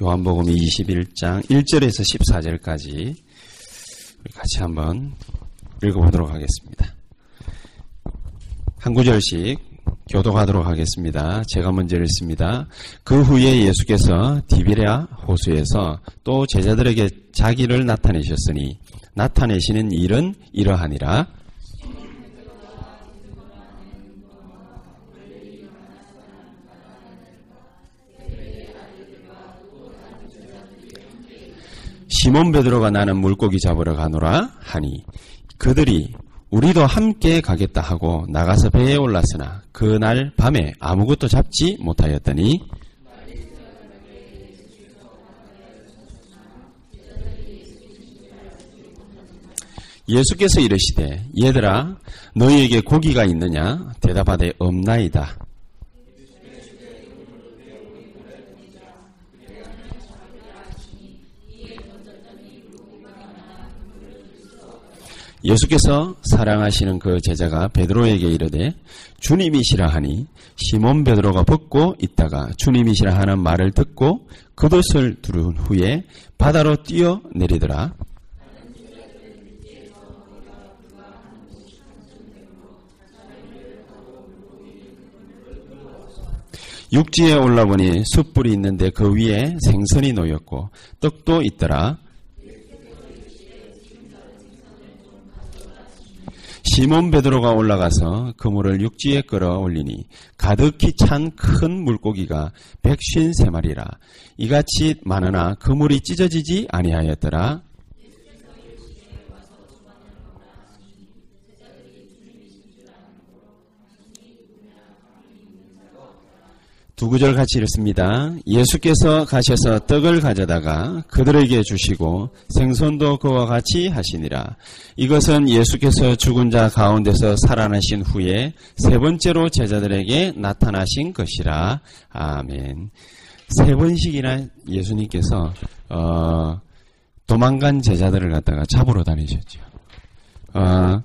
요한복음 21장 1절에서 14절까지 같이 한번 읽어보도록 하겠습니다. 한 구절씩 교독하도록 하겠습니다. 제가 먼저 읽습니다. 그 후에 예수께서 디비랴 호수에서 또 제자들에게 자기를 나타내셨으니 나타내시는 일은 이러하니라. 시몬 베드로가 나는 물고기 잡으러 가노라 하니 그들이 우리도 함께 가겠다 하고 나가서 배에 올랐으나 그날 밤에 아무것도 잡지 못하였더니 예수께서 이르시되 얘들아 너희에게 고기가 있느냐? 대답하되 없나이다 예수께서 사랑하시는 그 제자가 베드로에게 이르되 주님이시라 하니 시몬 베드로가 벗고 있다가 주님이시라 하는 말을 듣고 그것을 두른 후에 바다로 뛰어 내리더라. 육지에 올라보니 숯불이 있는데 그 위에 생선이 놓였고 떡도 있더라. 시몬 베드로가 올라가서 그물을 육지에 끌어올리니 가득히 찬 큰 물고기가 백쉰 세 마리라 이같이 많으나 그물이 찢어지지 아니하였더라. 두 구절 같이 읽습니다. 예수께서 가셔서 떡을 가져다가 그들에게 주시고 생선도 그와 같이 하시니라. 이것은 예수께서 죽은 자 가운데서 살아나신 후에 세 번째로 제자들에게 나타나신 것이라. 아멘. 세 번씩이나 예수님께서 어, 도망간 제자들을 갖다가 잡으러 다니셨죠. 어,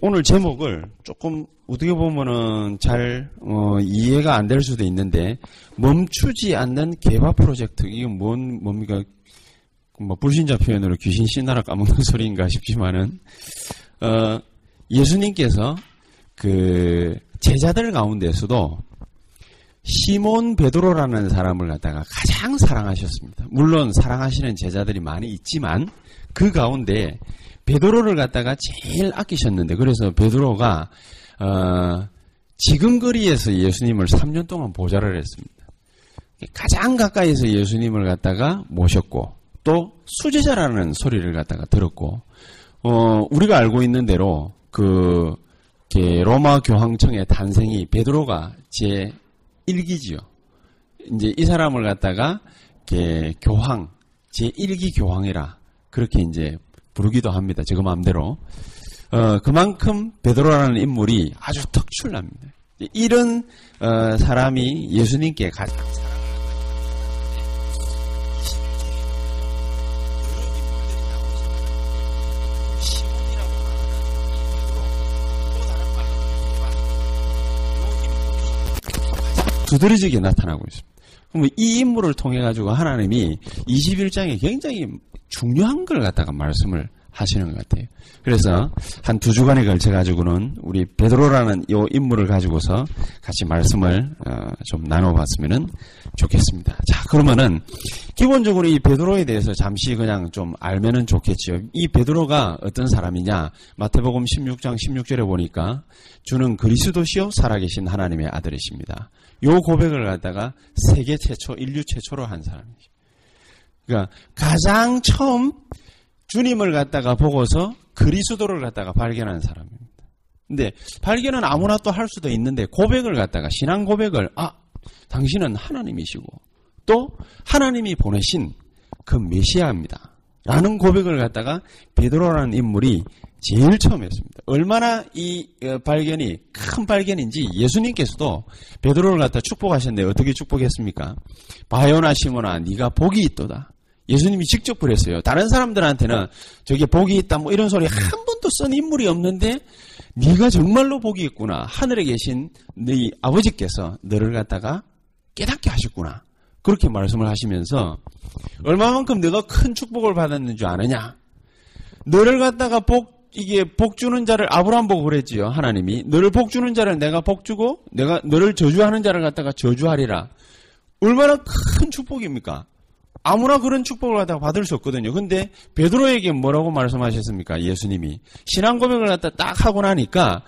오늘 제목을 조금 어떻게 보면은 잘 어, 이해가 안 될 수도 있는데 멈추지 않는 개화 프로젝트 이게 뭔 뭡니까 뭐 불신자 표현으로 귀신 신나라 까먹는 소리인가 싶지만은 어, 예수님께서 그 제자들 가운데서도 시몬 베드로라는 사람을 갖다가 가장 사랑하셨습니다. 물론 사랑하시는 제자들이 많이 있지만 그 가운데 베드로를 갖다가 제일 아끼셨는데 그래서 베드로가 어, 지금 거리에서 예수님을 3년 동안 보좌를 했습니다. 가장 가까이서 예수님을 갖다가 모셨고 또 수제자라는 소리를 갖다가 들었고 어, 우리가 알고 있는 대로 그 로마 교황청의 탄생이 베드로가 제 1기지요. 이제 이 사람을 갖다가 교황 제 1기 교황이라 그렇게 이제 부르기도 합니다. 지금 마음대로. 어, 그만큼 베드로라는 인물이 아주 특출납니다. 이런 어, 사람이 예수님께 가장 두드러지게 나타나고 있습니다. 그럼 이 인물을 통해 가지고 하나님이 21장에 굉장히 중요한 걸 갖다가 말씀을 하시는 것 같아요. 그래서 한 두 주간에 걸쳐 가지고는 우리 베드로라는 이 인물을 가지고서 같이 말씀을 어, 좀 나눠봤으면 좋겠습니다. 자, 그러면은 기본적으로 이 베드로에 대해서 잠시 그냥 좀 알면은 좋겠지요. 이 베드로가 어떤 사람이냐? 마태복음 16장 16절에 보니까 주는 그리스도시요 살아계신 하나님의 아들이십니다. 요 고백을 갖다가 세계 최초, 인류 최초로 한 사람이죠. 그러니까 가장 처음 주님을 갖다가 보고서 그리스도를 갖다가 발견한 사람입니다. 근데 발견은 아무나 또 할 수도 있는데 고백을 갖다가 신앙 고백을 아 당신은 하나님이시고 또 하나님이 보내신 그 메시아입니다. 라는 고백을 갖다가 베드로라는 인물이 제일 처음 했습니다. 얼마나 이 어, 발견이 큰 발견인지 예수님께서도 베드로를 갖다 축복하셨는데 어떻게 축복했습니까? 바요나 시모나 네가 복이 있도다. 예수님이 직접 그랬어요. 다른 사람들한테는 저게 복이 있다 뭐 이런 소리 한 번도 쓴 인물이 없는데 네가 정말로 복이 있구나. 하늘에 계신 네 아버지께서 너를 갖다가 깨닫게 하셨구나. 그렇게 말씀을 하시면서 얼마만큼 너가 큰 축복을 받았는 줄 아느냐? 너를 갖다가 복 이게 복 주는 자를 아브라함 보고 그랬지요. 하나님이 너를 복 주는 자를 내가 복 주고 내가 너를 저주하는 자를 갖다가 저주하리라. 얼마나 큰 축복입니까? 아무나 그런 축복을 갖다가 받을 수 없거든요. 근데 베드로에게 뭐라고 말씀하셨습니까? 예수님이 신앙 고백을 갖다 딱 하고 나니까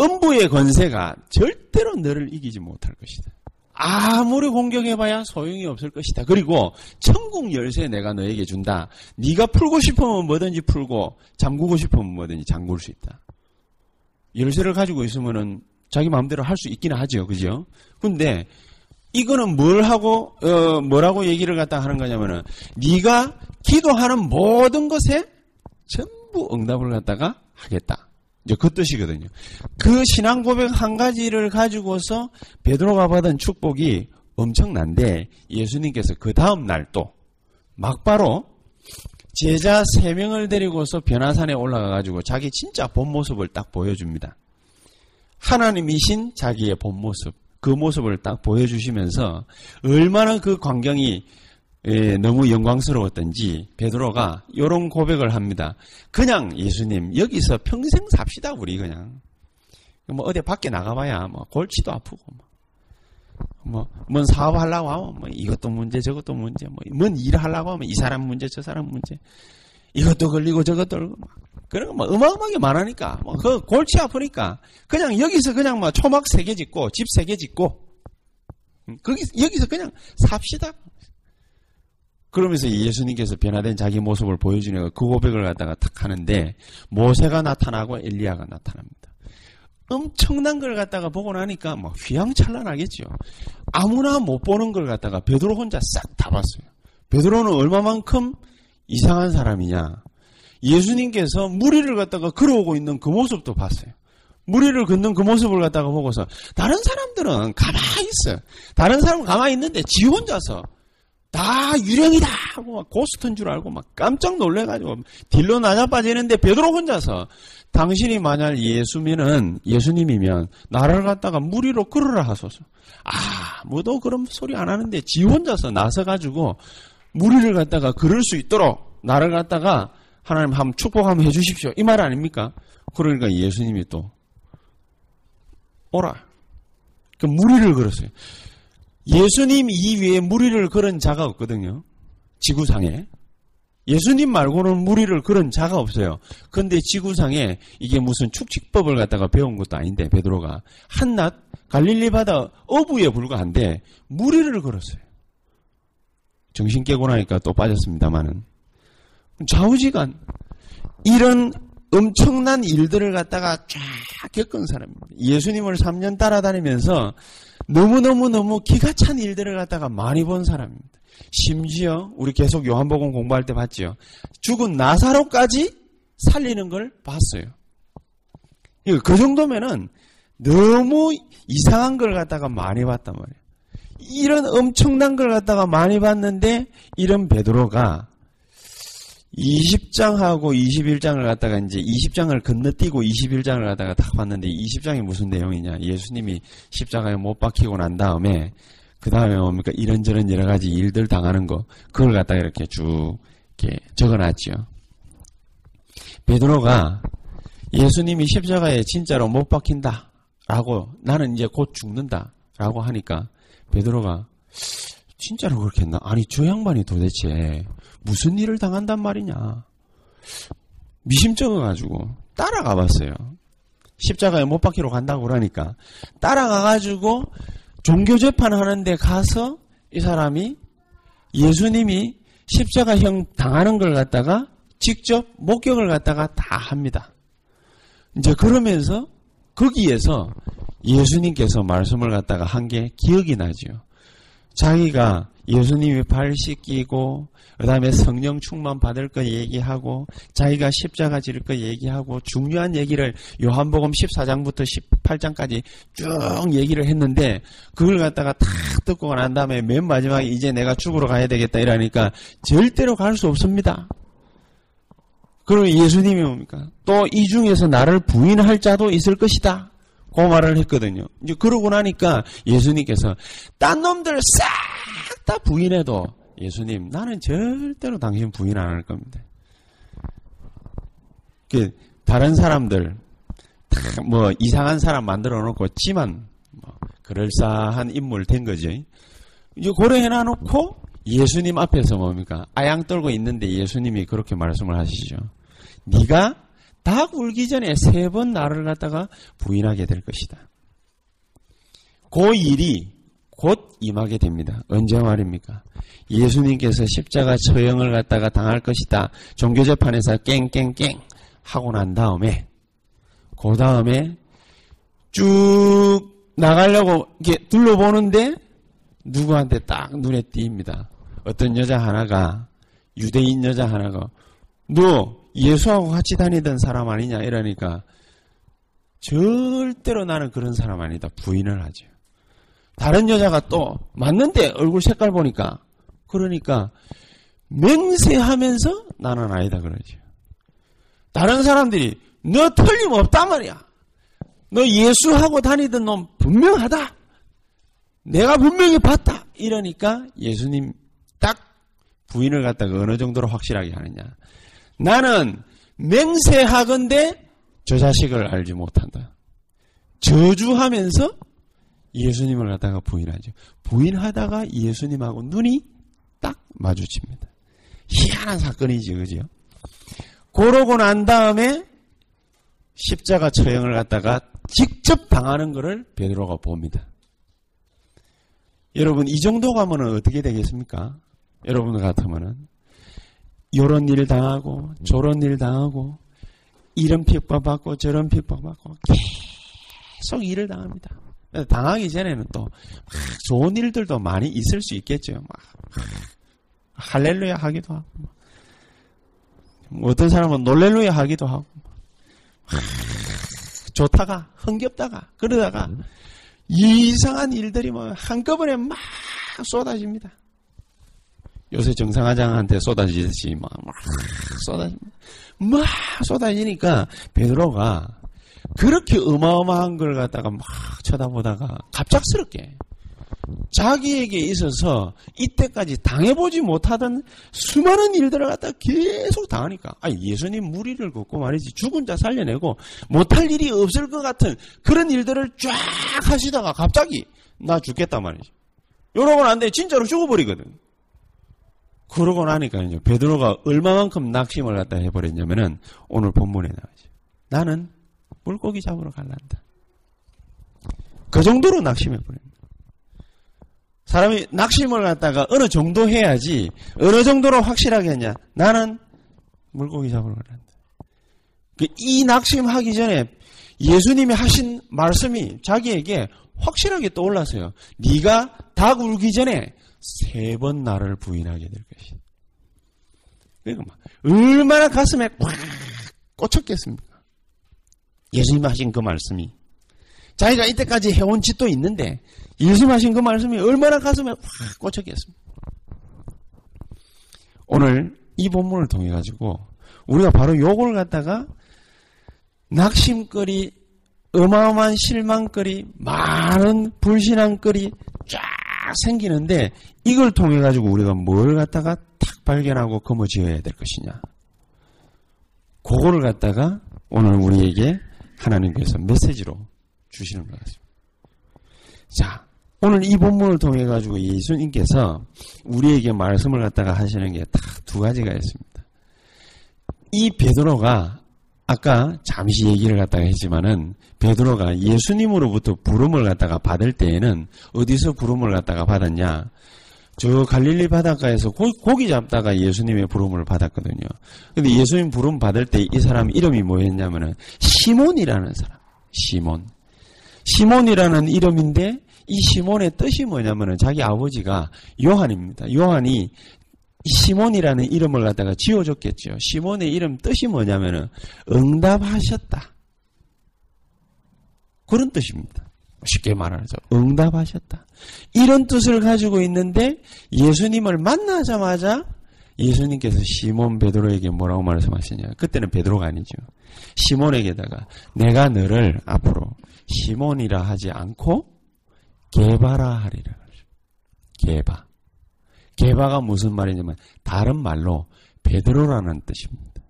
음부의 권세가 절대로 너를 이기지 못할 것이다. 아무리 공격해봐야 소용이 없을 것이다. 그리고 천국 열쇠 내가 너에게 준다. 네가 풀고 싶으면 뭐든지 풀고 잠그고 싶으면 뭐든지 잠글 수 있다. 열쇠를 가지고 있으면은 자기 마음대로 할 수 있기는 하죠, 그죠? 근데 이거는 뭘 하고 어, 뭐라고 얘기를 갖다 하는 거냐면은 네가 기도하는 모든 것에 전부 응답을 갖다가 하겠다. 이제 그 뜻이거든요. 그 신앙 고백 한 가지를 가지고서 베드로가 받은 축복이 엄청난데 예수님께서 그 다음 날 또 막바로 제자 세 명을 데리고서 변화산에 올라가 가지고 자기 진짜 본 모습을 딱 보여줍니다. 하나님이신 자기의 본 모습. 그 모습을 딱 보여주시면서 얼마나 그 광경이 예, 너무 영광스러웠던지 베드로가 이런 고백을 합니다. 그냥 예수님 여기서 평생 삽시다 우리 그냥 뭐 어디 밖에 나가봐야 뭐 골치도 아프고 뭐, 뭔 사업 하려고 하면, 뭐, 이것도 문제, 저것도 문제, 뭐, 뭔 일을 하려고 하면, 이 사람 문제, 저 사람 문제, 이것도 걸리고 저것도 걸리고, 막. 그런 거, 뭐, 어마어마하게 많으니까, 뭐, 그 골치 아프니까, 그냥 여기서 그냥 뭐, 초막 세 개 짓고, 집 세 개 짓고, 음, 거기, 여기서 그냥 삽시다. 그러면서 예수님께서 변화된 자기 모습을 보여주니까 그 고백을 갖다가 탁 하는데, 모세가 나타나고 엘리야가 나타납니다. 엄청난 걸 갖다가 보고 나니까 뭐 휘황찬란하겠죠. 아무나 못 보는 걸 갖다가 베드로 혼자 싹 다 봤어요. 베드로는 얼마만큼 이상한 사람이냐. 예수님께서 무리를 갖다가 걸어오고 있는 그 모습도 봤어요. 무리를 걷는 그 모습을 갖다가 보고서 다른 사람들은 가만히 있어. 다른 사람은 가만히 있는데 지 혼자서 다 유령이다 하고 막 고스트인 줄 알고 막 깜짝 놀래가지고 딜로 나자 빠지는데 베드로 혼자서 당신이 만약 예수면은 예수님이면 나를 갖다가 무리로 끌으라 하소서. 아, 뭐도 그런 소리 안 하는데 지 혼자서 나서 가지고 무리를 갖다가 그럴 수 있도록 나를 갖다가 하나님 한번 축복 한번 해주십시오. 이 말 아닙니까? 그러니까 예수님이 또 오라. 그 무리를 걸었어요. 예수님 이외에 무리를 걸은 자가 없거든요. 지구상에. 예수님 말고는 무리를 그런 자가 없어요. 근데 지구상에 이게 무슨 축직법을 갖다가 배운 것도 아닌데 베드로가 한낱 갈릴리 바다 어부에 불과한데 무리를 걸었어요. 정신 깨고 나니까 또 빠졌습니다만은 좌우지간 이런 엄청난 일들을 갖다가 쫙 겪은 사람입니다. 예수님을 3년 따라다니면서 너무너무너무 기가 찬 일들을 갖다가 많이 본 사람입니다. 심지어 우리 계속 요한복음 공부할 때 봤죠. 죽은 나사로까지 살리는 걸 봤어요. 그 정도면은 너무 이상한 걸 갖다가 많이 봤단 말이에요. 이런 엄청난 걸 갖다가 많이 봤는데 이런 베드로가 20장하고 21장을 갖다가 이제 20장을 건너뛰고 21장을 갖다가 딱 봤는데 20장이 무슨 내용이냐. 예수님이 십자가에 못 박히고 난 다음에 그 다음에 뭡니까? 이런저런 여러 가지 일들 당하는 거, 그걸 갖다가 이렇게 쭉, 이렇게 적어 놨죠. 베드로가 예수님이 십자가에 진짜로 못 박힌다. 라고 나는 이제 곧 죽는다. 라고 하니까 베드로가 진짜로 그렇게 했나? 아니 저 양반이 도대체 무슨 일을 당한단 말이냐. 미심쩍어 가지고 따라가 봤어요. 십자가에 못 박히러 간다고 그러니까 따라가 가지고 종교 재판 하는데 가서 이 사람이 예수님이 십자가형 당하는 걸 갖다가 직접 목격을 갖다가 다 합니다. 이제 그러면서 거기에서 예수님께서 말씀을 갖다가 한 게 기억이 나죠. 자기가 예수님이 발 씻기고 그다음에 성령 충만 받을 거 얘기하고 자기가 십자가 지를 거 얘기하고 중요한 얘기를 요한복음 14장부터 18장까지 쭉 얘기를 했는데 그걸 갖다가 탁 듣고 난 다음에 맨 마지막에 이제 내가 죽으러 가야 되겠다 이러니까 절대로 갈 수 없습니다. 그럼 예수님이 뭡니까? 또 이 중에서 나를 부인할 자도 있을 것이다. 그 말을 했거든요. 이제 그러고 나니까 예수님께서 딴 놈들 싹 다 부인해도 예수님 나는 절대로 당신 부인 안 할 겁니다. 그 다른 사람들 뭐 이상한 사람 만들어 놓고 지만 뭐 그럴싸한 인물 된 거죠. 이제 고래 해놔 놓고 예수님 앞에서 뭡니까? 아양 떨고 있는데 예수님이 그렇게 말씀을 하시죠. 네가 닭 울기 전에 세 번 나를 갖다가 부인하게 될 것이다. 그 일이 곧 임하게 됩니다. 언제 말입니까? 예수님께서 십자가 처형을 갖다가 당할 것이다. 종교재판에서 깽깽깽 하고 난 다음에 그 다음에 쭉 나가려고 이렇게 둘러보는데 누구한테 딱 눈에 띕니다. 어떤 여자 하나가 유대인 여자 하나가 너 예수하고 같이 다니던 사람 아니냐 이러니까 절대로 나는 그런 사람 아니다 부인을 하죠. 다른 여자가 또 맞는데 얼굴 색깔 보니까 그러니까 맹세하면서 나는 아니다 그러죠. 다른 사람들이 너 틀림없단 말이야. 너 예수하고 다니던 놈 분명하다. 내가 분명히 봤다. 이러니까 예수님 딱 부인을 갖다가 어느 정도로 확실하게 하느냐. 나는 맹세하건대 저 자식을 알지 못한다. 저주하면서 예수님을 갖다가 부인하죠. 부인하다가 예수님하고 눈이 딱 마주칩니다. 희한한 사건이지, 그죠? 그러고 난 다음에 십자가 처형을 갖다가 직접 당하는 것을 베드로가 봅니다. 여러분 이 정도 가면은 어떻게 되겠습니까? 여러분 같으면은 요런 일 당하고 저런 일 당하고 이런 핍박받고 저런 핍박받고 계속 일을 당합니다. 당하기 전에는 또 좋은 일들도 많이 있을 수 있겠죠. 막 할렐루야 하기도 하고 뭐 어떤 사람은 놀렐루야 하기도 하고 좋다가 흥겹다가 그러다가 이상한 일들이 뭐 한꺼번에 막 쏟아집니다. 요새 정상화장한테 쏟아지듯이 막, 막 쏟아집니다. 막 쏟아지니까 베드로가 그렇게 어마어마한 걸 갖다가 막 쳐다보다가 갑작스럽게 자기에게 있어서 이때까지 당해보지 못하던 수많은 일들을 갖다 계속 당하니까 아 예수님 무리를 걷고 말이지 죽은 자 살려내고 못할 일이 없을 것 같은 그런 일들을 쫙 하시다가 갑자기 나 죽겠다 말이지. 이러고는 안돼 진짜로 죽어버리거든. 그러고 나니까 이제 베드로가 얼마만큼 낙심을 갖다 해버렸냐면은 오늘 본문에 나오죠 나는 물고기 잡으러 갈란다 그 정도로 낙심해 버립니다 사람이 낙심을 갖다가 어느 정도 해야지 어느 정도로 확실하게 했냐. 나는 물고기 잡으러 가란다. 그이 낙심하기 전에 예수님이 하신 말씀이 자기에게 확실하게 떠올랐어요. 네가 닭 울기 전에 세 번 나를 부인하게 될 것이. 그러니까 얼마나 가슴에 꽉 꽂혔겠습니까? 예수님 하신 그 말씀이 자기가 이때까지 해온 짓도 있는데 예수하신 그 말씀이 얼마나 가슴에 확 꽂혔겠습니까? 오늘 이 본문을 통해 가지고 우리가 바로 요걸 갖다가 낙심거리, 어마어마한 실망거리, 많은 불신앙거리 쫙 생기는데 이걸 통해 가지고 우리가 뭘 갖다가 탁 발견하고 거머쥐어야 될 것이냐. 그 그거를 갖다가 오늘 우리에게 하나님께서 메시지로 주시는 것 같습니다. 자, 오늘 이 본문을 통해 가지고 예수님께서 우리에게 말씀을 갖다가 하시는 게 딱 두 가지가 있습니다. 이 베드로가 아까 잠시 얘기를 갖다가 했지만은 베드로가 예수님으로부터 부름을 갖다가 받을 때에는 어디서 부름을 갖다가 받았냐? 저 갈릴리 바닷가에서 고, 기 잡다가 예수님의 부름을 받았거든요. 근데 예수님 부름 받을 때 이 사람 이름이 뭐였냐면은 시몬이라는 사람. 시몬. 시몬이라는 이름인데 이 시몬의 뜻이 뭐냐면은 자기 아버지가 요한입니다. 요한이 시몬이라는 이름을 갖다가 지어줬겠죠. 시몬의 이름 뜻이 뭐냐면은 응답하셨다. 그런 뜻입니다. 쉽게 말하죠. 응답하셨다. 이런 뜻을 가지고 있는데 예수님을 만나자마자 예수님께서 시몬 베드로에게 뭐라고 말씀하시냐. 그때는 베드로가 아니죠. 시몬에게다가 내가 너를 앞으로 시몬이라 하지 않고 개바라 하리라. 개바. 개바가 무슨 말이냐면 다른 말로 베드로라는 뜻입니다.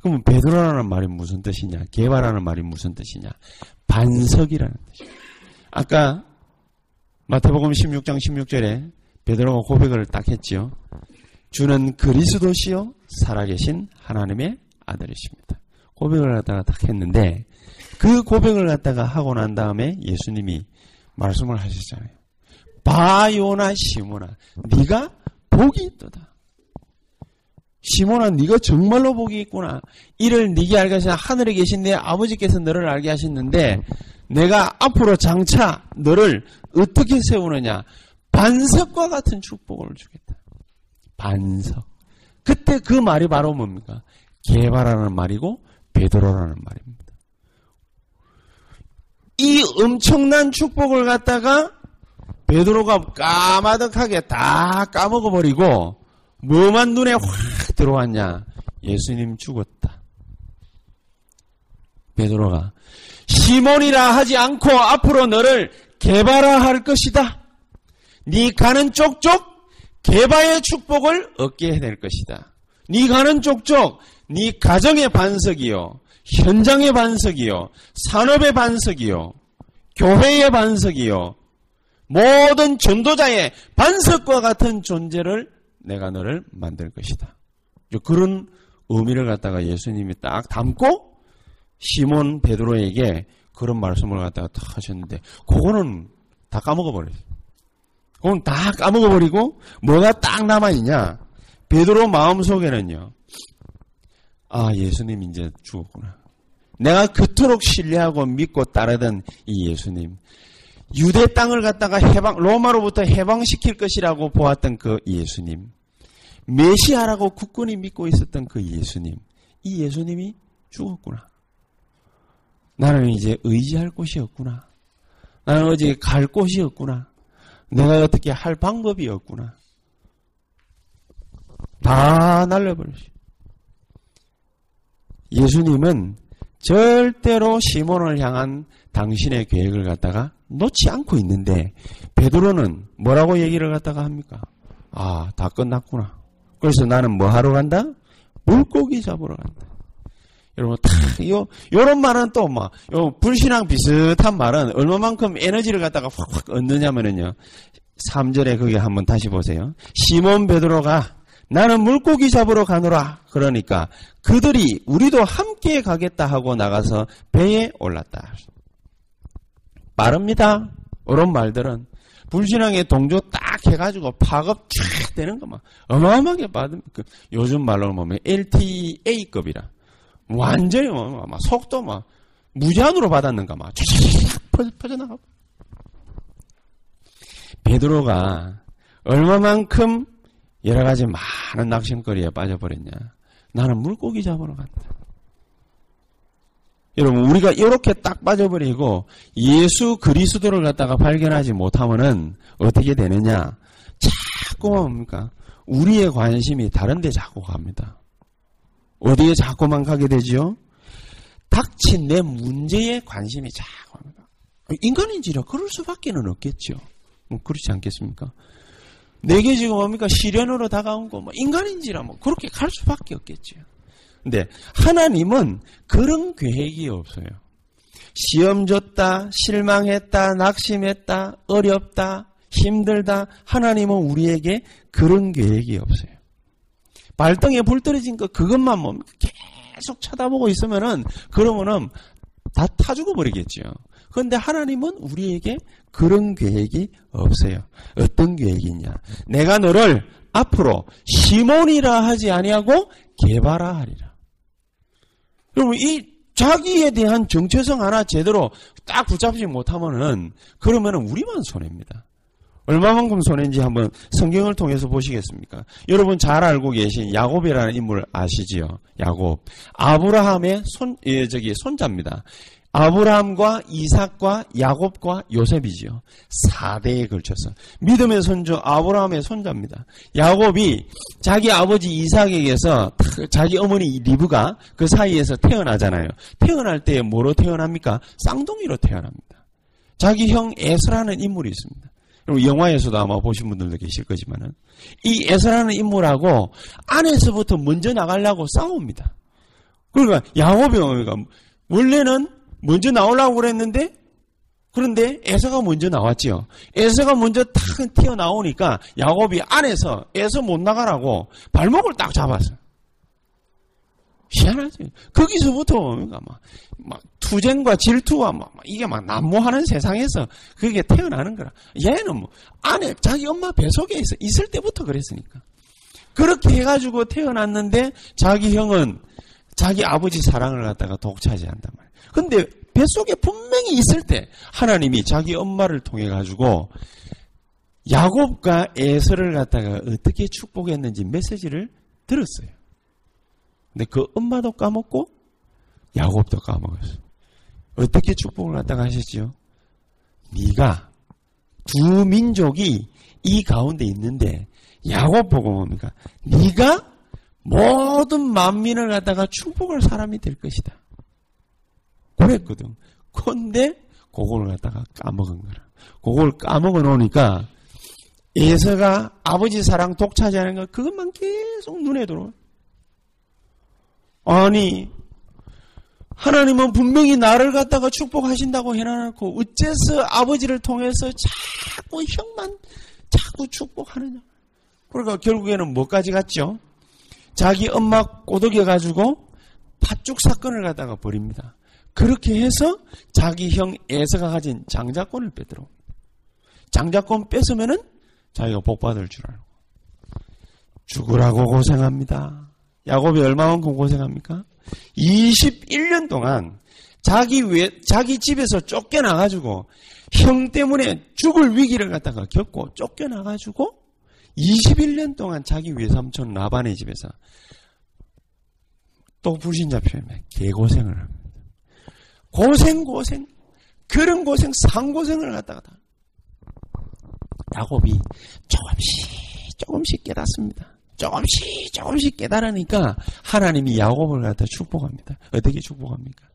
그러면 베드로라는 말이 무슨 뜻이냐? 개바라는 말이 무슨 뜻이냐? 반석이라는 뜻입니다. 아까 마태복음 16장 16절에 베드로가 고백을 딱 했지요. 주는 그리스도시요 살아계신 하나님의 아들이십니다. 고백을 갖다가 딱 했는데 그 고백을 갖다가 하고 난 다음에 예수님이 말씀을 하셨잖아요. 바요나 시모나 네가 복이 있도다. 시몬아 네가 정말로 복이 있구나. 이를 네게 알게 하신 하늘에 계신 내 아버지께서 너를 알게 하셨는데 내가 앞으로 장차 너를 어떻게 세우느냐? 반석과 같은 축복을 주겠다. 반석. 그때 그 말이 바로 뭡니까? 개바라는 말이고 베드로라는 말입니다. 이 엄청난 축복을 갖다가 베드로가 까마득하게 다 까먹어 버리고 뭐만 눈에 확 들어왔냐? 예수님 죽었다. 베드로가 시몬이라 하지 않고 앞으로 너를 개발화할 것이다. 네 가는 쪽쪽 개바의 축복을 얻게 될 것이다. 네 가는 쪽쪽 네 가정의 반석이요, 현장의 반석이요, 산업의 반석이요, 교회의 반석이요, 모든 전도자의 반석과 같은 존재를 내가 너를 만들 것이다. 그런 의미를 갖다가 예수님이 딱 담고 시몬 베드로에게 그런 말씀을 갖다가 딱 하셨는데 그거는 다 까먹어 버렸어요. 그건 다 까먹어 버리고 뭐가 딱 남아 있냐. 베드로 마음속에는요. 아 예수님 이제 죽었구나. 내가 그토록 신뢰하고 믿고 따르던 이 예수님. 유대 땅을 갖다가 해방, 로마로부터 해방시킬 것이라고 보았던 그 예수님. 메시아라고 국군이 믿고 있었던 그 예수님. 이 예수님이 죽었구나. 나는 이제 의지할 곳이 없구나. 나는 어디 갈 곳이 없구나. 내가 어떻게 할 방법이 없구나. 다 날려버렸어. 예수님은 절대로 시몬을 향한 당신의 계획을 갖다가 놓지 않고 있는데 베드로는 뭐라고 얘기를 갖다가 합니까? 아, 다 끝났구나. 그래서 나는 뭐 하러 간다? 물고기 잡으러 간다. 여러분, 탁, 요, 요런 말은 또 뭐, 요, 불신앙 비슷한 말은 얼마만큼 에너지를 갖다가 확확 얻느냐면은요. 3절에 그게 한번 다시 보세요. 시몬 베드로가 나는 물고기 잡으러 가노라. 그러니까 그들이 우리도 함께 가겠다 하고 나가서 배에 올랐다. 빠릅니다. 이런 말들은 불신앙의 동조 딱 해가지고 파급 쫙 되는 거막 어마어마하게 받은 그 요즘 말로 보면 LTA급이라 완전히 뭐, 막 속도 막 무제한으로 받았는가 막. 쫙 퍼져나가고 베드로가 얼마만큼 여러 가지 많은 낚심거리에 빠져버렸냐. 나는 물고기 잡으러 간다. 여러분 우리가 이렇게 딱 빠져버리고 예수 그리스도를 갖다가 발견하지 못하면은 어떻게 되느냐? 자꾸 뭡니까? 우리의 관심이 다른 데 자꾸 갑니다 어디에 자꾸만 가게 되지요? 닥친 내 문제에 관심이 자꾸 합니다. 인간인지라 그럴 수밖에 는 없겠죠. 뭐 그렇지 않겠습니까? 내게 지금 뭡니까? 시련으로 다가온 거, 뭐, 인간인지라 뭐, 그렇게 갈 수밖에 없겠죠. 근데 하나님은 그런 계획이 없어요. 시험 줬다, 실망했다, 낙심했다, 어렵다, 힘들다. 하나님은 우리에게 그런 계획이 없어요. 발등에 불 떨어진 거 그것만 뭐 계속 쳐다보고 있으면은 그러면은 다 타 죽어 버리겠죠. 그런데 하나님은 우리에게 그런 계획이 없어요. 어떤 계획이냐? 내가 너를 앞으로 시몬이라 하지 아니하고 개발하리라. 여러분 이 자기에 대한 정체성 하나 제대로 딱 붙잡지 못하면은 그러면은 우리만 손해입니다. 얼마만큼 손해인지 한번 성경을 통해서 보시겠습니까? 여러분 잘 알고 계신 야곱이라는 인물 아시지요? 야곱. 아브라함의 손, 예, 저기 손자입니다. 아브라함과 이삭과 야곱과 요셉이지요. 4대에 걸쳐서. 믿음의 손주 아브라함의 손자입니다. 야곱이 자기 아버지 이삭에게서 자기 어머니 리브가 그 사이에서 태어나잖아요. 태어날 때 뭐로 태어납니까? 쌍둥이로 태어납니다. 자기 형 에스라는 인물이 있습니다. 그리고 영화에서도 아마 보신 분들도 계실 거지만은 이 에스라는 인물하고 안에서부터 먼저 나가려고 싸웁니다. 그러니까 야곱이 그러니까 원래는 먼저 나오려고 그랬는데 그런데 에서가 먼저 나왔지요. 에서가 먼저 탁 튀어나오니까 야곱이 안에서 에서 못 나가라고 발목을 딱 잡았어. 희한하지. 거기서부터 그러니까 막, 막 투쟁과 질투와 막, 이게 막 난무하는 세상에서 그게 태어나는 거라. 얘는 뭐 안에 자기 엄마 뱃속에 있어 있을 때부터 그랬으니까. 그렇게 해가지고 태어났는데 자기 형은 자기 아버지 사랑을 갖다가 독차지한단 말이야. 근데 뱃속에 분명히 있을 때 하나님이 자기 엄마를 통해 가지고 야곱과 에서를 갖다가 어떻게 축복했는지 메시지를 들었어요. 근데 그 엄마도 까먹고 야곱도 까먹었어. 어떻게 축복을 갖다가 하셨지요? 네가 두 민족이 이 가운데 있는데 야곱 보고 뭡니까? 네가 모든 만민을 갖다가 축복할 사람이 될 것이다. 그랬거든. 근데 그걸 갖다가 까먹은 거라. 그걸 까먹어 놓으니까 예서가 아버지 사랑 독차지하는 거 그것만 계속 눈에 들어와. 아니 하나님은 분명히 나를 갖다가 축복하신다고 해놔놓고 어째서 아버지를 통해서 자꾸 형만 자꾸 축복하느냐. 그러니까 결국에는 뭐까지 갔죠? 자기 엄마 꼬드겨 가지고 팥죽 사건을 갖다가 버립니다. 그렇게 해서 자기 형 에서가 가진 장자권을 빼들어. 장자권 뺏으면은 자기가 복 받을 줄 알고. 죽으라고 고생합니다. 야곱이 얼마만큼 고생합니까? 21년 동안 자기 왜, 자기 집에서 쫓겨나가지고 형 때문에 죽을 위기를 갖다가 겪고 쫓겨나가지고 21년 동안 자기 외삼촌 라반의 집에서 또 불신자 표현에 개고생을 합니다. 고생 고생 그런 고생 상고생을 갖다가 다 야곱이 조금씩 조금씩 깨닫습니다. 조금씩 조금씩 깨달으니까 하나님이 야곱을 갖다 축복합니다. 어떻게 축복합니까?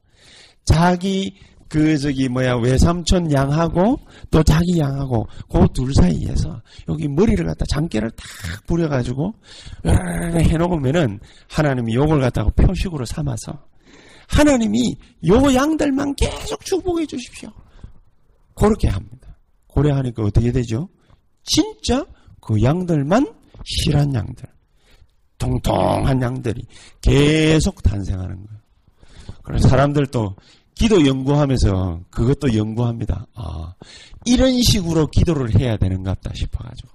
자기 그 저기 뭐야 외삼촌 양하고 또 자기 양하고 그 둘 사이에서 여기 머리를 갖다 장깨를 탁 부려가지고 해놓으면은 하나님이 요걸 갖다가 표식으로 삼아서 하나님이 요 양들만 계속 축복해 주십시오. 그렇게 합니다. 고려하니까 어떻게 되죠? 진짜 그 양들만 실한 양들, 통통한 양들이 계속 탄생하는 거예요. 그래서 사람들도 기도 연구하면서 그것도 연구합니다. 아, 이런 식으로 기도를 해야 되는갑다 싶어가지고.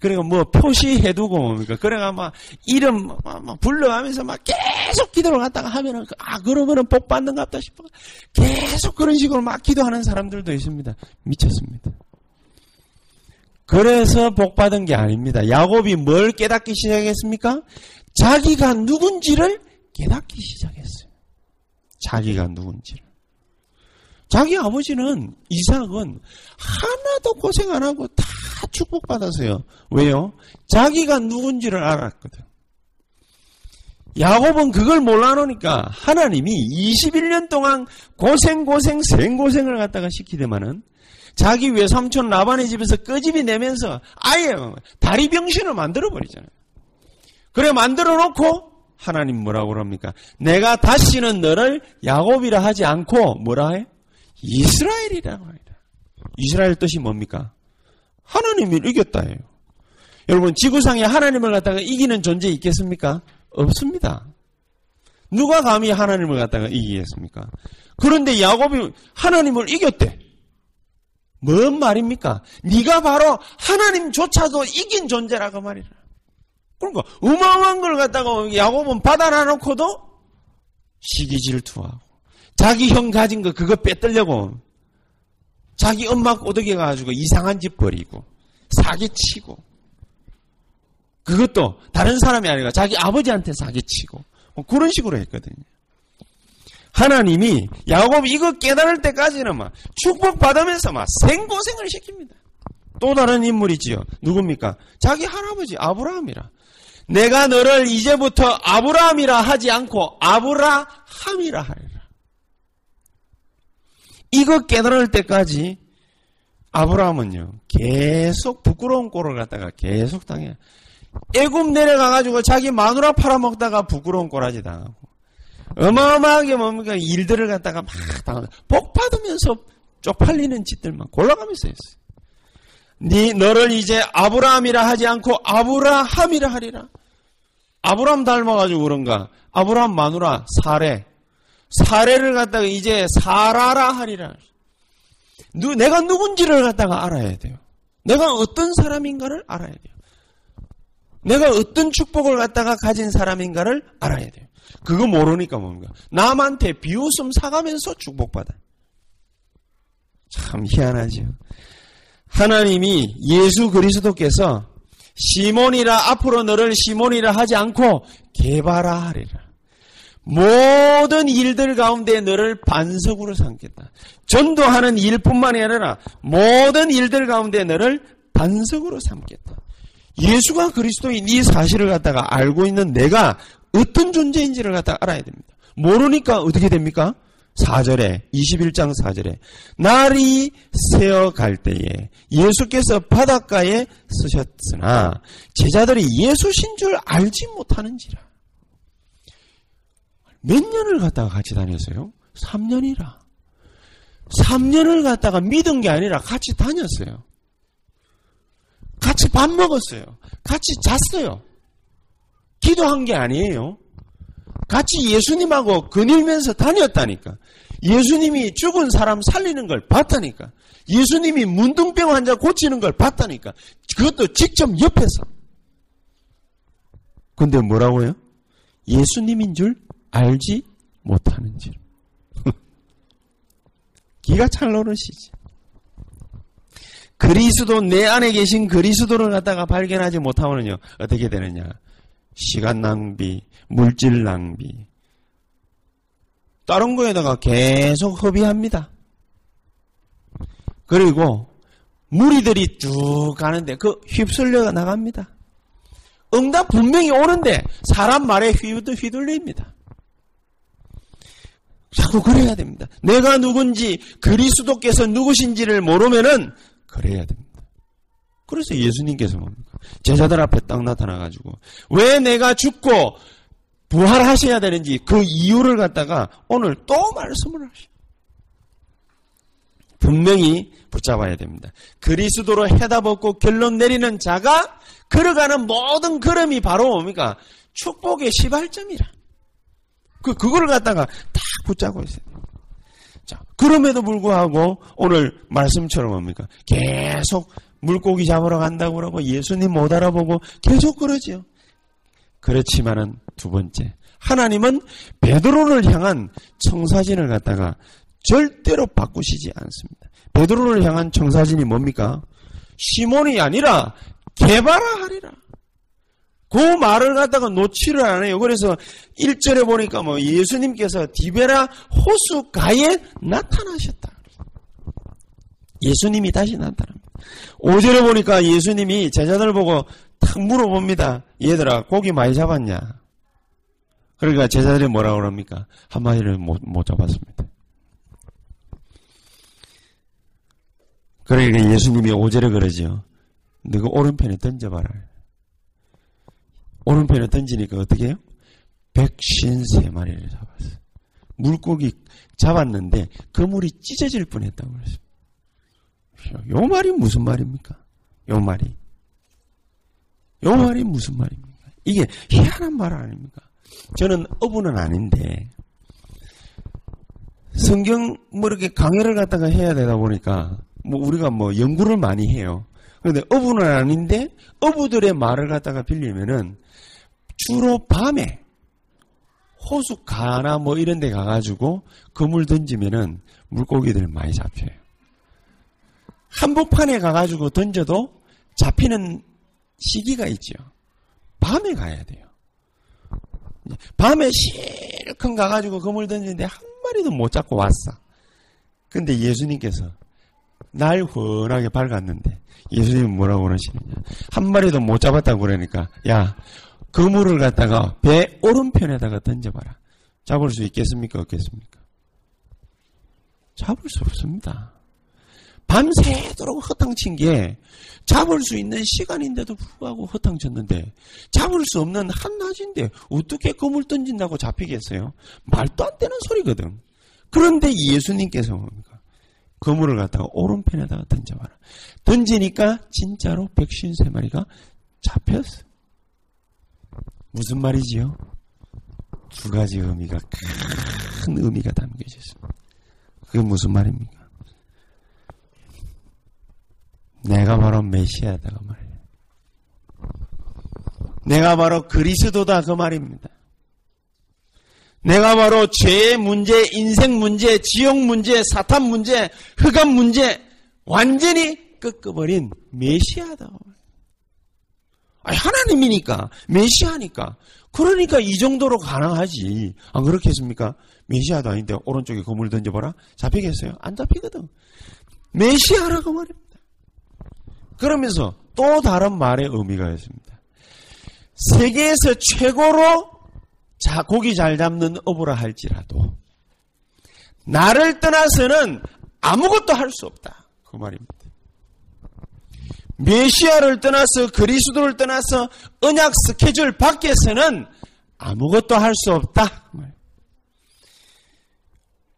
그래가 뭐 표시해두고 뭡니까? 그래가 막 이름 막 불러가면서 막 계속 기도를 갖다가 하면은 아 그러면은 복 받는갑다 싶어. 계속 그런 식으로 막 기도하는 사람들도 있습니다. 미쳤습니다. 그래서 복 받은 게 아닙니다. 야곱이 뭘 깨닫기 시작했습니까? 자기가 누군지를 깨닫기 시작했어요. 자기가 누군지를. 자기 아버지는 이삭은 하나도 고생 안 하고 다 축복받았어요. 왜요? 자기가 누군지를 알았거든. 야곱은 그걸 몰라놓으니까 하나님이 21년 동안 고생 고생 생고생을 갖다가 시키더만은 자기 외삼촌 라반의 집에서 꺼집이 내면서 아예 다리 병신을 만들어 버리잖아요. 그래 만들어 놓고 하나님 뭐라고 그럽니까? 내가 다시는 너를 야곱이라 하지 않고 뭐라 해? 이스라엘이라고 합니다. 이스라엘 뜻이 뭡니까? 하나님을 이겼다예요. 여러분 지구상에 하나님을 갖다가 이기는 존재 있겠습니까? 없습니다. 누가 감히 하나님을 갖다가 이기겠습니까? 그런데 야곱이 하나님을 이겼대. 뭔 말입니까? 네가 바로 하나님조차도 이긴 존재라고 말이라. 그러니까 어마어마한 걸 갖다가 야곱은 받아놔 놓고도 시기 질투하고 자기 형 가진 거 그거 빼들려고 자기 엄마 꼬드겨 가지고 이상한 짓 버리고 사기치고 그것도 다른 사람이 아니라 자기 아버지한테 사기치고 뭐 그런 식으로 했거든요. 하나님이 야곱 이거 깨달을 때까지는 막 축복받으면서 막 생고생을 시킵니다. 또 다른 인물이지요. 누굽니까? 자기 할아버지 아브라함이라. 내가 너를 이제부터 아브라함이라 하지 않고 아브라함이라 하리라. 이거 깨달을 때까지 아브라함은요 계속 부끄러운 꼴을 갖다가 계속 당해. 애굽 내려가가지고 자기 마누라 팔아먹다가 부끄러운 꼴하지 당하고 어마어마하게 뭡니까 일들을 갖다가 막 당하고 복 받으면서 쪽팔리는 짓들만 골라가면서 했어요. 네 너를 이제 아브라함이라 하지 않고 아브라함이라 하리라. 아브라함 닮아가지고 그런가? 아브라함 마누라 사례 사례를 갖다가 이제 사라라 하리라. 누, 내가 누군지를 갖다가 알아야 돼요. 내가 어떤 사람인가를 알아야 돼요. 내가 어떤 축복을 갖다가 가진 사람인가를 알아야 돼요. 그거 모르니까 뭡니까? 남한테 비웃음 사가면서 축복받아. 참 희한하죠. 하나님이 예수 그리스도께서 시몬이라 앞으로 너를 시몬이라 하지 않고 개바라 하리라. 모든 일들 가운데 너를 반석으로 삼겠다. 전도하는 일뿐만이 아니라 모든 일들 가운데 너를 반석으로 삼겠다. 예수가 그리스도인 이 사실을 갖다가 알고 있는 내가 어떤 존재인지를 갖다가 알아야 됩니다. 모르니까 어떻게 됩니까? 4절에 21장 4절에 날이 새어 갈 때에 예수께서 바닷가에 쓰셨으나 제자들이 예수신 줄 알지 못하는지라. 몇 년을 갖다가 같이 다녔어요? 3년이라. 3년을 갖다가 믿은 게 아니라 같이 다녔어요. 같이 밥 먹었어요. 같이 잤어요. 기도한 게 아니에요. 같이 예수님하고 거닐면서 다녔다니까. 예수님이 죽은 사람 살리는 걸 봤다니까. 예수님이 문둥병 환자 고치는 걸 봤다니까. 그것도 직접 옆에서. 근데 뭐라고요? 예수님인 줄 알지 못하는지. 기가 찰 노릇이지. 그리스도 내 안에 계신 그리스도를 갖다가 발견하지 못하면요 어떻게 되느냐? 시간 낭비, 물질 낭비. 다른 거에다가 계속 허비합니다. 그리고 무리들이 쭉 가는데 그 휩쓸려 나갑니다. 응답 분명히 오는데 사람 말에 휘둘립니다. 자꾸 그래야 됩니다. 내가 누군지 그리스도께서 누구신지를 모르면은 그래야 됩니다. 그래서 예수님께서 뭡니까? 제자들 앞에 딱 나타나가지고 왜 내가 죽고 부활하셔야 되는지 그 이유를 갖다가 오늘 또 말씀을 하시. 분명히 붙잡아야 됩니다. 그리스도로 해답 없고 결론 내리는 자가 걸어가는 모든 걸음이 바로 뭡니까? 축복의 시발점이라. 그, 그거를 갖다가 딱 붙잡고 있어요. 자, 그럼에도 불구하고 오늘 말씀처럼 뭡니까? 계속 물고기 잡으러 간다고 그러고 예수님 못 알아보고 계속 그러지요. 그렇지만은 두 번째. 하나님은 베드로를 향한 청사진을 갖다가 절대로 바꾸시지 않습니다. 베드로를 향한 청사진이 뭡니까? 시몬이 아니라 개발하리라. 그 말을 갖다가 놓지를 않아요. 그래서 1절에 보니까 뭐 예수님께서 디베라 호수가에 나타나셨다. 예수님이 다시 나타납니다. 5절에 보니까 예수님이 제자들 보고 탁 물어봅니다. 얘들아, 고기 많이 잡았냐? 그러니까 제자들이 뭐라고 그럽니까? 한마디를 못, 못 잡았습니다. 그러니까 예수님이 5절에 그러죠. 너가 오른편에 던져봐라. 오른편에 던지니까 어떻게 해요? 백신 세 마리를 잡았어. 물고기 잡았는데 그물이 찢어질 뻔했다고 그랬어요. 요 말이 무슨 말입니까? 요 말이. 요 말이 무슨 말입니까? 이게 희한한 말 아닙니까? 저는 어부는 아닌데 성경 뭐 이렇게 강의를 갖다가 해야 되다 보니까 뭐 우리가 뭐 연구를 많이 해요. 그런데 어부는 아닌데 어부들의 말을 갖다가 빌리면은 주로 밤에 호수 가나 뭐 이런 데 가가지고 그물 던지면은 물고기들 많이 잡혀요. 한복판에 가가지고 던져도 잡히는 시기가 있죠. 밤에 가야 돼요. 밤에 실컷 가가지고 그물 던지는데 한 마리도 못 잡고 왔어. 근데 예수님께서 날 훤하게 밝았는데 예수님은 뭐라고 그러시느냐. 한 마리도 못 잡았다고 그러니까 야 그물을 갖다가 배 오른편에다가 던져봐라. 잡을 수 있겠습니까? 없겠습니까? 잡을 수 없습니다. 밤새도록 허탕친 게 잡을 수 있는 시간인데도 불구하고 허탕쳤는데 잡을 수 없는 한낮인데 어떻게 그물 던진다고 잡히겠어요? 말도 안 되는 소리거든. 그런데 예수님께서 뭡니까? 그물을 갖다가 오른편에다가 던져봐라. 던지니까 진짜로 백신 세 마리가 잡혔어. 무슨 말이지요? 두 가지 의미가 큰 의미가 담겨져 있습니다. 그게 무슨 말입니까? 내가 바로 메시아다 그 말이에요. 내가 바로 그리스도다 그 말입니다. 내가 바로 죄의 문제, 인생 문제, 지옥 문제, 사탄 문제, 흑암 문제 완전히 꺾어버린 메시아다. 아니, 하나님이니까 메시아니까 그러니까 이 정도로 가능하지. 안 그렇겠습니까? 메시아도 아닌데 오른쪽에 거물 던져봐라 잡히겠어요? 안 잡히거든. 메시아라고 말입니다. 그러면서 또 다른 말의 의미가 있습니다. 세계에서 최고로 자, 고기 잘 잡는 어부라 할지라도 나를 떠나서는 아무것도 할 수 없다. 그 말입니다. 메시아를 떠나서 그리스도를 떠나서 언약 스케줄 밖에서는 아무것도 할 수 없다. 그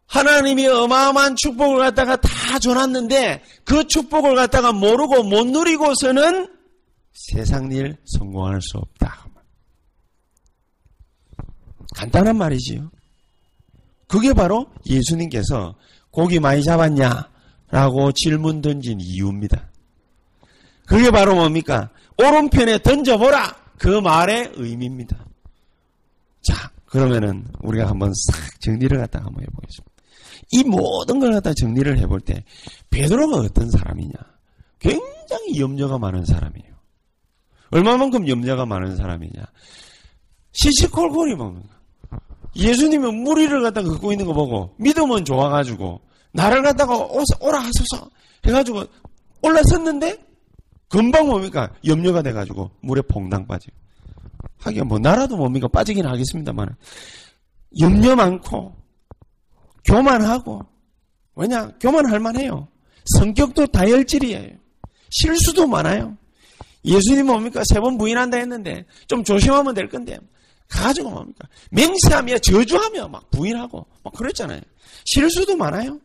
하나님이 어마어마한 축복을 갖다가 다 줘놨는데 그 축복을 갖다가 모르고 못 누리고서는 세상 일 성공할 수 없다. 간단한 말이지요. 그게 바로 예수님께서 고기 많이 잡았냐? 라고 질문 던진 이유입니다. 그게 바로 뭡니까? 오른편에 던져보라! 그 말의 의미입니다. 자, 그러면은 우리가 한번 싹 정리를 갖다가 한번 해보겠습니다. 이 모든 걸 갖다 정리를 해볼 때 베드로가 어떤 사람이냐? 굉장히 염려가 많은 사람이에요. 얼마만큼 염려가 많은 사람이냐? 시시콜콜이 뭡니까? 예수님은 무리를 갖다가 걷고 있는 거 보고 믿음은 좋아가지고 나를 갖다가 오라 하소서 해가지고 올라섰는데 금방 뭡니까? 염려가 돼가지고 물에 퐁당 빠지고. 하긴 뭐 나라도 뭡니까? 빠지긴 하겠습니다만 염려 많고 교만하고 왜냐? 교만할 만해요. 성격도 다혈질이에요. 실수도 많아요. 예수님 뭡니까? 세 번 부인한다 했는데 좀 조심하면 될 건데 가지고 뭡니까? 맹세하며 저주하며 막 부인하고 막 그랬잖아요. 실수도 많아요.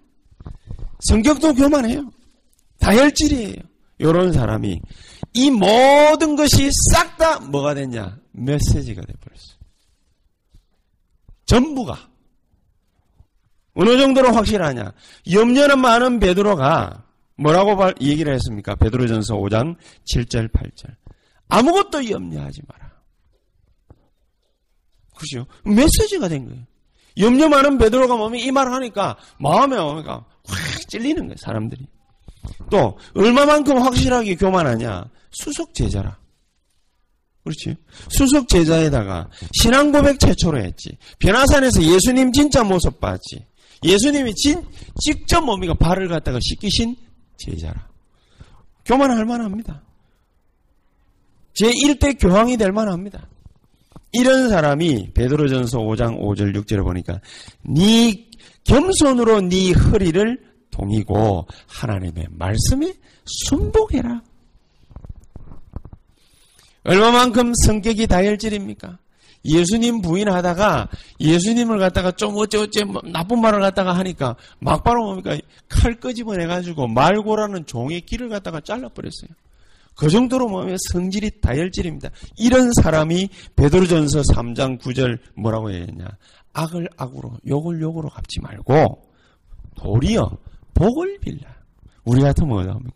성격도 교만해요. 다혈질이에요. 이런 사람이 이 모든 것이 싹 다 뭐가 됐냐? 메시지가 돼버렸어요. 전부가 어느 정도로 확실하냐? 염려는 많은 베드로가 뭐라고 얘기를 했습니까? 베드로전서 5장 7절 8절 아무것도 염려하지 마라. 그죠? 메시지가 된 거예요. 염려 많은 베드로가 몸이 이 말을 하니까 마음에 오니까 확 찔리는 거예요, 사람들이. 또 얼마만큼 확실하게 교만하냐? 수석 제자라. 그렇지? 수석 제자에다가 신앙 고백 최초로 했지. 변화산에서 예수님 진짜 모습 봤지. 예수님이 진, 직접 몸이가 발을 갖다가 씻기신 제자라. 교만할 만합니다. 제1대 교황이 될 만합니다. 이런 사람이 베드로전서 5장 5절 6절에 보니까 네 겸손으로 네 허리를 동이고 하나님의 말씀에 순복해라. 얼마만큼 성격이 다혈질입니까? 예수님 부인하다가 예수님을 갖다가 좀 어째어째 뭐 나쁜 말을 갖다가 하니까 막바로 뭡니까 칼 끄집어내가지고 말고라는 종의 길을 갖다가 잘라버렸어요. 그 정도로 보면 성질이 다혈질입니다. 이런 사람이 베드로전서 3장 9절 뭐라고 얘기했냐. 악을 악으로 욕을 욕으로 갚지 말고 도리어 복을 빌라. 우리 같으면 뭐라 합니까?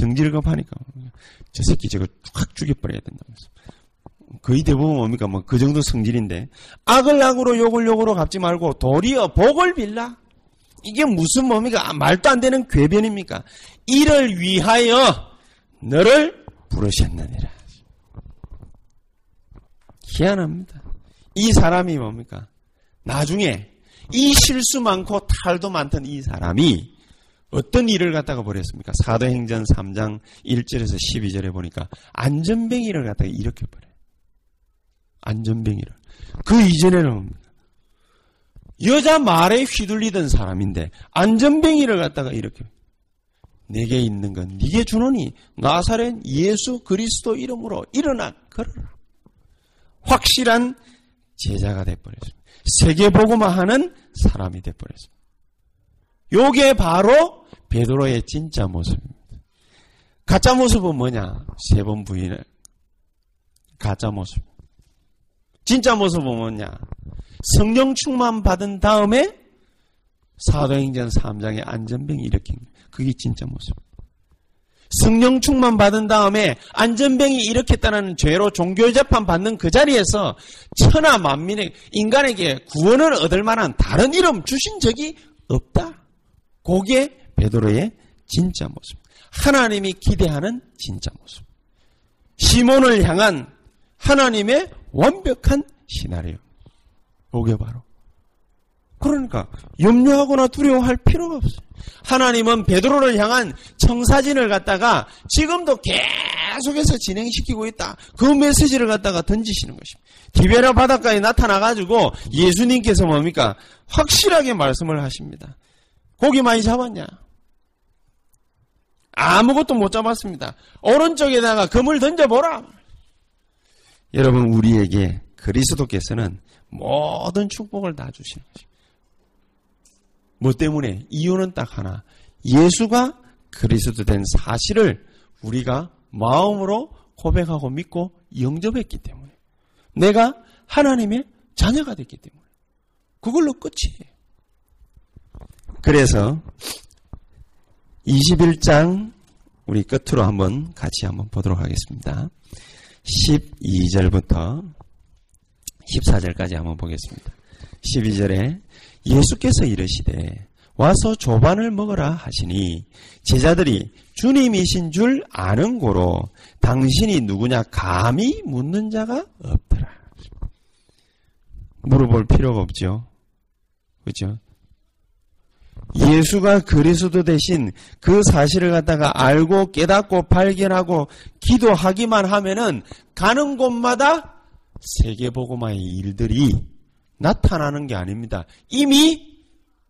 성질 급하니까 저 새끼 저거 확 죽여버려야 된다면서. 거의 대부분 뭡니까? 뭐 그 정도 성질인데 악을 악으로 욕을 욕으로 갚지 말고 도리어 복을 빌라. 이게 무슨 뭡니까? 아, 말도 안 되는 궤변입니까? 이를 위하여 너를 부르셨느니라. 희한합니다. 이 사람이 뭡니까? 나중에 이 실수 많고 탈도 많던 이 사람이 어떤 일을 갖다가 벌였습니까? 사도행전 3장 1절에서 12절에 보니까 안전뱅이를 갖다가 이렇게 버려요. 안전뱅이를. 그 이전에는? 여자 말에 휘둘리던 사람인데 안전뱅이를 갖다가 이렇게 내게 있는 건 네게 주노니 나사렛 예수 그리스도 이름으로 일어나 걸어라. 확실한 제자가 돼버렸습니다. 세계보고만 하는 사람이 돼버렸습니다. 요게 바로 베드로의 진짜 모습입니다. 가짜 모습은 뭐냐? 세 번 부인을. 가짜 모습. 진짜 모습은 뭐냐? 성령 충만 받은 다음에 사도행전 3장의 안전병 일으킨 그게 진짜 모습. 성령 충만 받은 다음에 안전병이 일으켰다는 죄로 종교 재판 받는 그 자리에서 천하 만민의 인간에게 구원을 얻을 만한 다른 이름 주신 적이 없다. 그게 베드로의 진짜 모습. 하나님이 기대하는 진짜 모습. 시몬을 향한 하나님의 완벽한 시나리오. 그게 바로. 그러니까 염려하거나 두려워할 필요가 없어요. 하나님은 베드로를 향한 청사진을 갖다가 지금도 계속해서 진행시키고 있다. 그 메시지를 갖다가 던지시는 것입니다. 디베라 바닷가에 나타나 가지고 예수님께서 뭡니까? 확실하게 말씀을 하십니다. 고기 많이 잡았냐? 아무것도 못 잡았습니다. 오른쪽에다가 금을 던져보라. 여러분, 우리에게 그리스도께서는 모든 축복을 다 주시는 것입니다. 뭐 때문에? 이유는 딱 하나. 예수가 그리스도 된 사실을 우리가 마음으로 고백하고 믿고 영접했기 때문에. 내가 하나님의 자녀가 됐기 때문에. 그걸로 끝이에요. 그래서 21장 우리 끝으로 한번 같이 한번 보도록 하겠습니다. 12절부터 14절까지 한번 보겠습니다. 12절에 예수께서 이르시되 와서 조반을 먹으라 하시니 제자들이 주님이신 줄 아는 고로 당신이 누구냐 감히 묻는 자가 없더라. 물어볼 필요가 없죠. 그렇죠? 예수가 그리스도 대신 그 사실을 갖다가 알고 깨닫고 발견하고 기도하기만 하면은 가는 곳마다 세계보고마의 일들이 나타나는 게 아닙니다. 이미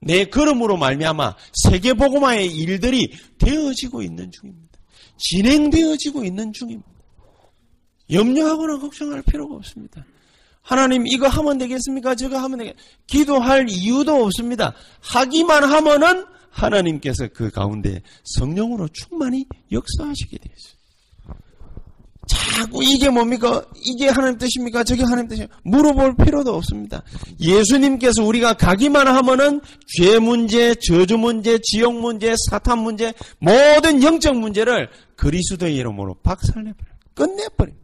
내 걸음으로 말미암아 세계보고마의 일들이 되어지고 있는 중입니다. 진행되어지고 있는 중입니다. 염려하거나 걱정할 필요가 없습니다. 하나님 이거 하면 되겠습니까? 저거 하면 되겠 기도할 이유도 없습니다. 하기만 하면은 하나님께서 그 가운데 성령으로 충만히 역사하시게 되었어요. 자꾸 이게 뭡니까? 이게 하나님 뜻입니까? 저게 하나님 뜻입니까? 물어볼 필요도 없습니다. 예수님께서 우리가 가기만 하면은 죄 문제, 저주 문제, 지옥 문제, 사탄 문제, 모든 영적 문제를 그리스도의 이름으로 박살내버려요. 끝내버려요.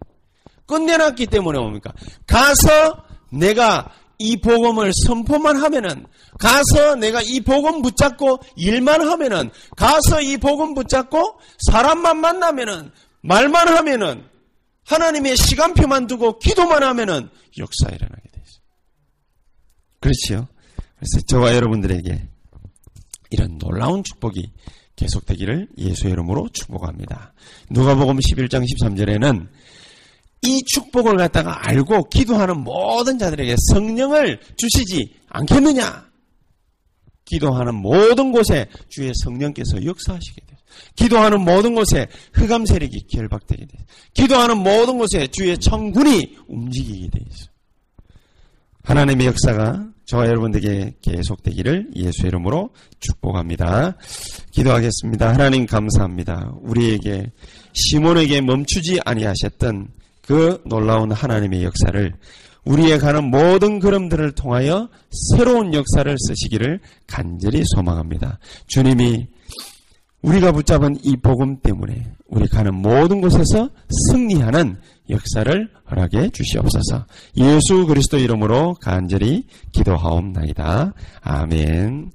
끝내놨기 때문에 뭡니까? 가서 내가 이 복음을 선포만 하면은 가서 내가 이 복음 붙잡고 일만 하면은 가서 이 복음 붙잡고 사람만 만나면은 말만 하면은 하나님의 시간표만 두고 기도만 하면은 역사 일어나게 되죠. 그렇지요. 그래서 저와 여러분들에게 이런 놀라운 축복이 계속되기를 예수의 이름으로 축복합니다. 누가복음 11장 13절에는 이 축복을 갖다가 알고 기도하는 모든 자들에게 성령을 주시지 않겠느냐? 기도하는 모든 곳에 주의 성령께서 역사하시게 돼요. 기도하는 모든 곳에 흑암 세력이 결박되게 돼요. 기도하는 모든 곳에 주의 청군이 움직이게 돼 있어요. 하나님의 역사가 저와 여러분들에게 계속되기를 예수 이름으로 축복합니다. 기도하겠습니다. 하나님 감사합니다. 우리에게 시몬에게 멈추지 아니하셨던 그 놀라운 하나님의 역사를 우리의 가는 모든 걸음들을 통하여 새로운 역사를 쓰시기를 간절히 소망합니다. 주님이 우리가 붙잡은 이 복음 때문에 우리 가는 모든 곳에서 승리하는 역사를 허락해 주시옵소서. 예수 그리스도 이름으로 간절히 기도하옵나이다. 아멘.